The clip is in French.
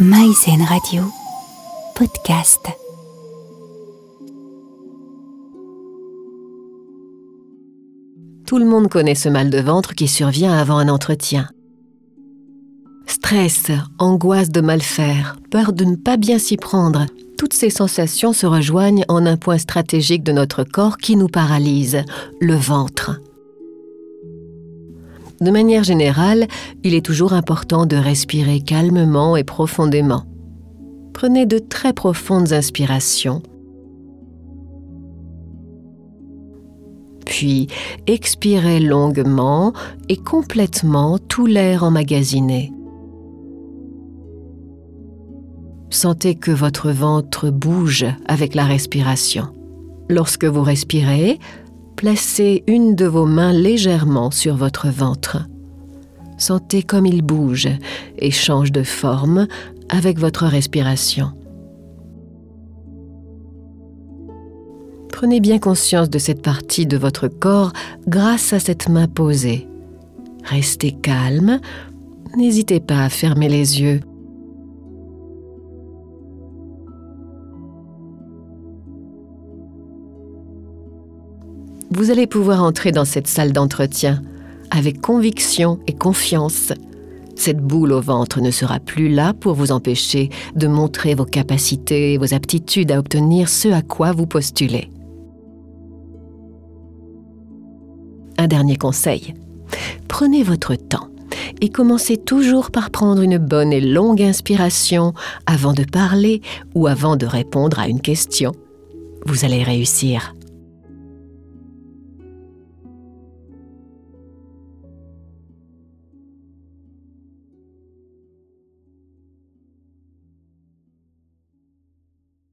Maïzen Radio, podcast. Tout le monde connaît ce mal de ventre qui survient avant un entretien. Stress, angoisse de mal faire, peur de ne pas bien s'y prendre, toutes ces sensations se rejoignent en un point stratégique de notre corps qui nous paralyse, le ventre. De manière générale, il est toujours important de respirer calmement et profondément. Prenez de très profondes inspirations. Puis expirez longuement et complètement tout l'air emmagasiné. Sentez que votre ventre bouge avec la respiration. Lorsque vous respirez, placez une de vos mains légèrement sur votre ventre. Sentez comme il bouge et change de forme avec votre respiration. Prenez bien conscience de cette partie de votre corps grâce à cette main posée. Restez calme, n'hésitez pas à fermer les yeux vous allez pouvoir entrer dans cette salle d'entretien avec conviction et confiance. Cette boule au ventre ne sera plus là pour vous empêcher de montrer vos capacités et vos aptitudes à obtenir ce à quoi vous postulez. Un dernier conseil. Prenez votre temps et commencez toujours par prendre une bonne et longue inspiration avant de parler ou avant de répondre à une question. Vous allez réussir.